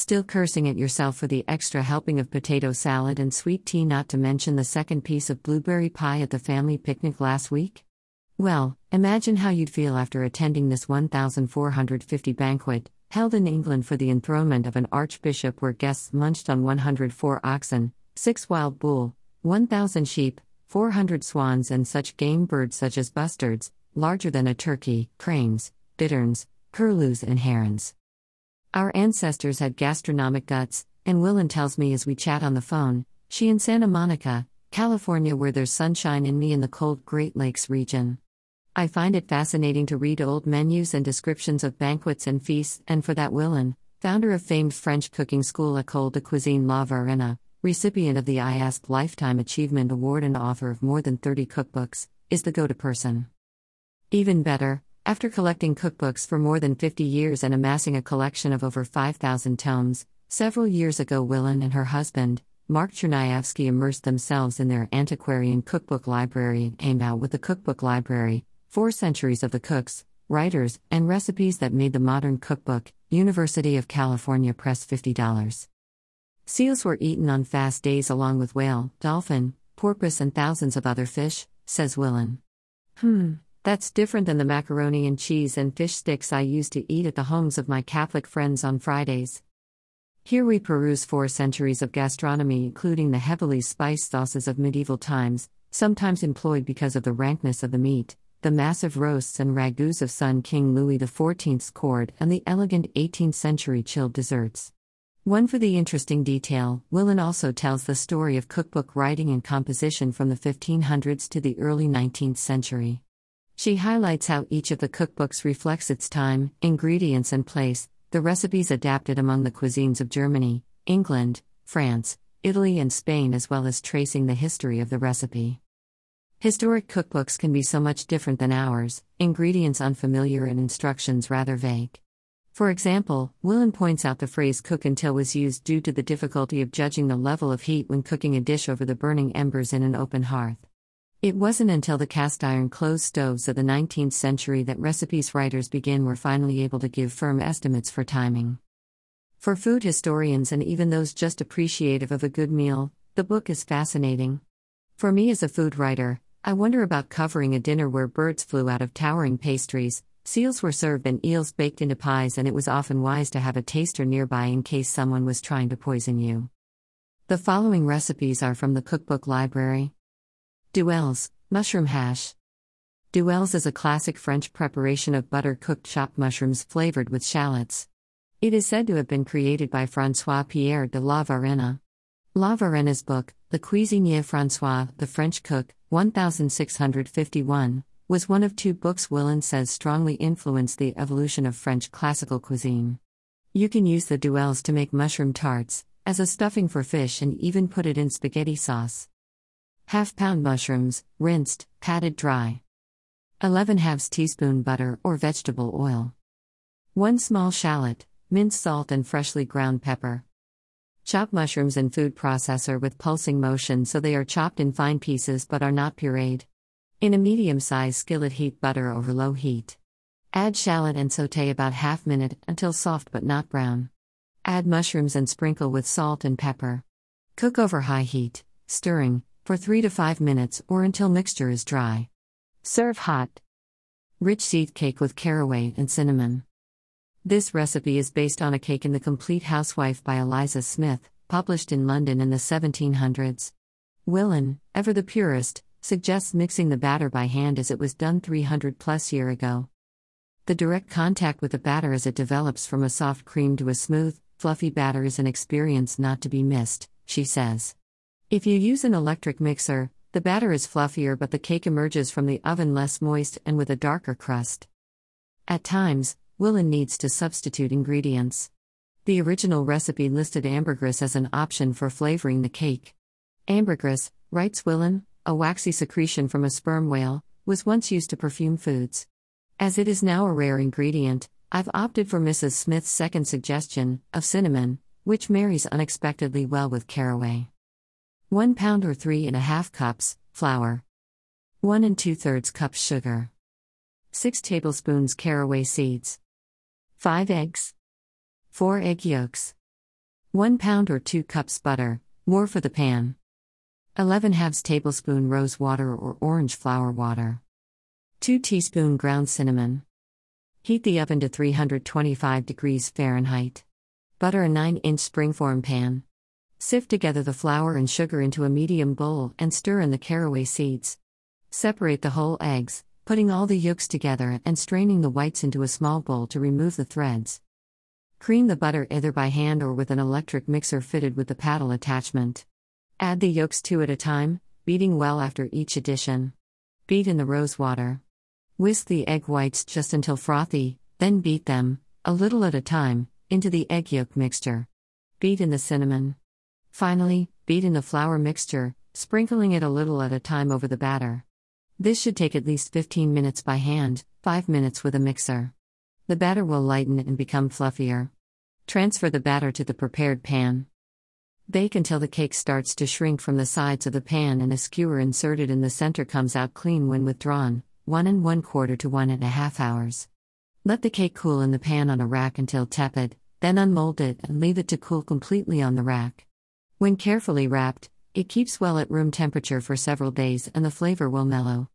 Still cursing at yourself for the extra helping of potato salad and sweet tea, not to mention the second piece of blueberry pie at the family picnic last week? Well, imagine how you'd feel after attending this 1,450 banquet, held in England for the enthronement of an archbishop, where guests munched on 104 oxen, 6 wild bull, 1,000 sheep, 400 swans, and such game birds such as bustards, larger than a turkey, cranes, bitterns, curlews, and herons. Our ancestors had gastronomic guts, and Willan tells me as we chat on the phone, she in Santa Monica, California, where there's sunshine in me in the cold Great Lakes region. I find it fascinating to read old menus and descriptions of banquets and feasts, and for that, Willan, founder of famed French cooking school École de Cuisine La Varenne, recipient of the IACP Lifetime Achievement Award and author of more than 30 cookbooks, is the go to person. Even better, after collecting cookbooks for more than 50 years and amassing a collection of over 5,000 tomes, several years ago Willan and her husband, Mark Cherniavsky immersed themselves in their antiquarian cookbook library and came out with the Cookbook Library, Four Centuries of the Cooks, Writers, and Recipes That Made the Modern Cookbook, University of California Press $50. Seals were eaten on fast days along with whale, dolphin, porpoise, and thousands of other fish, says Willan. Hmm, that's different than the macaroni and cheese and fish sticks I used to eat at the homes of my Catholic friends on Fridays. Here we peruse four centuries of gastronomy, including the heavily spiced sauces of medieval times, sometimes employed because of the rankness of the meat, the massive roasts and ragouts of Sun King Louis XIV's court, and the elegant 18th century chilled desserts. One for the interesting detail, Willan also tells the story of cookbook writing and composition from the 1500s to the early 19th century. She highlights how each of the cookbooks reflects its time, ingredients, and place, the recipes adapted among the cuisines of Germany, England, France, Italy, and Spain, as well as tracing the history of the recipe. Historic cookbooks can be so much different than ours, ingredients unfamiliar and instructions rather vague. For example, Willan points out the phrase cook until was used due to the difficulty of judging the level of heat when cooking a dish over the burning embers in an open hearth. It wasn't until the cast iron closed stoves of the 19th century that recipes writers begin were finally able to give firm estimates for timing. For food historians and even those just appreciative of a good meal, the book is fascinating. For me as a food writer, I wonder about covering a dinner where birds flew out of towering pastries, seals were served, and eels baked into pies, and it was often wise to have a taster nearby in case someone was trying to poison you. The following recipes are from the cookbook library. Duxelles, mushroom hash. Duxelles is a classic French preparation of butter cooked chopped mushrooms flavored with shallots. It is said to have been created by Francois Pierre de la Varenne. La Varenne's book, Le Cuisinier Francois, the French Cook, 1651, was one of two books Willan says strongly influenced the evolution of French classical cuisine. You can use the duxelles to make mushroom tarts, as a stuffing for fish, and even put it in spaghetti sauce. Half pound mushrooms, rinsed, patted dry. 11 halves teaspoon butter or vegetable oil. 1 small shallot, minced salt and freshly ground pepper. Chop mushrooms in food processor with pulsing motion so they are chopped in fine pieces but are not pureed. In a medium sized skillet, heat butter over low heat. Add shallot and saute about half minute until soft but not brown. Add mushrooms and sprinkle with salt and pepper. Cook over high heat, stirring, for 3 to 5 minutes or until mixture is dry. Serve hot. Rich seed cake with caraway and cinnamon. This recipe is based on a cake in The Complete Housewife by Eliza Smith, published in London in the 1700s. Willan, ever the purist, suggests mixing the batter by hand as it was done 300 plus year ago. The direct contact with the batter as it develops from a soft cream to a smooth, fluffy batter is an experience not to be missed, she says. If you use an electric mixer, the batter is fluffier but the cake emerges from the oven less moist and with a darker crust. At times, Willan needs to substitute ingredients. The original recipe listed ambergris as an option for flavoring the cake. Ambergris, writes Willan, a waxy secretion from a sperm whale, was once used to perfume foods. As it is now a rare ingredient, I've opted for Mrs. Smith's second suggestion, of cinnamon, which marries unexpectedly well with caraway. 1 pound or 3 and a half cups, flour. 1 and 2 thirds cups sugar. 6 tablespoons caraway seeds. 5 eggs. 4 egg yolks. 1 pound or 2 cups butter, more for the pan. 11 halves tablespoon rose water or orange flower water. 2 teaspoon ground cinnamon. Heat the oven to 325 degrees Fahrenheit. Butter a 9 inch springform pan. Sift together the flour and sugar into a medium bowl and stir in the caraway seeds. Separate the whole eggs, putting all the yolks together and straining the whites into a small bowl to remove the threads. Cream the butter either by hand or with an electric mixer fitted with the paddle attachment. Add the yolks two at a time, beating well after each addition. Beat in the rose water. Whisk the egg whites just until frothy, then beat them, a little at a time, into the egg yolk mixture. Beat in the cinnamon. Finally, beat in the flour mixture, sprinkling it a little at a time over the batter. This should take at least 15 minutes by hand, 5 minutes with a mixer. The batter will lighten and become fluffier. Transfer the batter to the prepared pan. Bake until the cake starts to shrink from the sides of the pan and a skewer inserted in the center comes out clean when withdrawn, 1 and 1 quarter to 1 and a half hours. Let the cake cool in the pan on a rack until tepid, then unmold it and leave it to cool completely on the rack. When carefully wrapped, it keeps well at room temperature for several days and the flavor will mellow.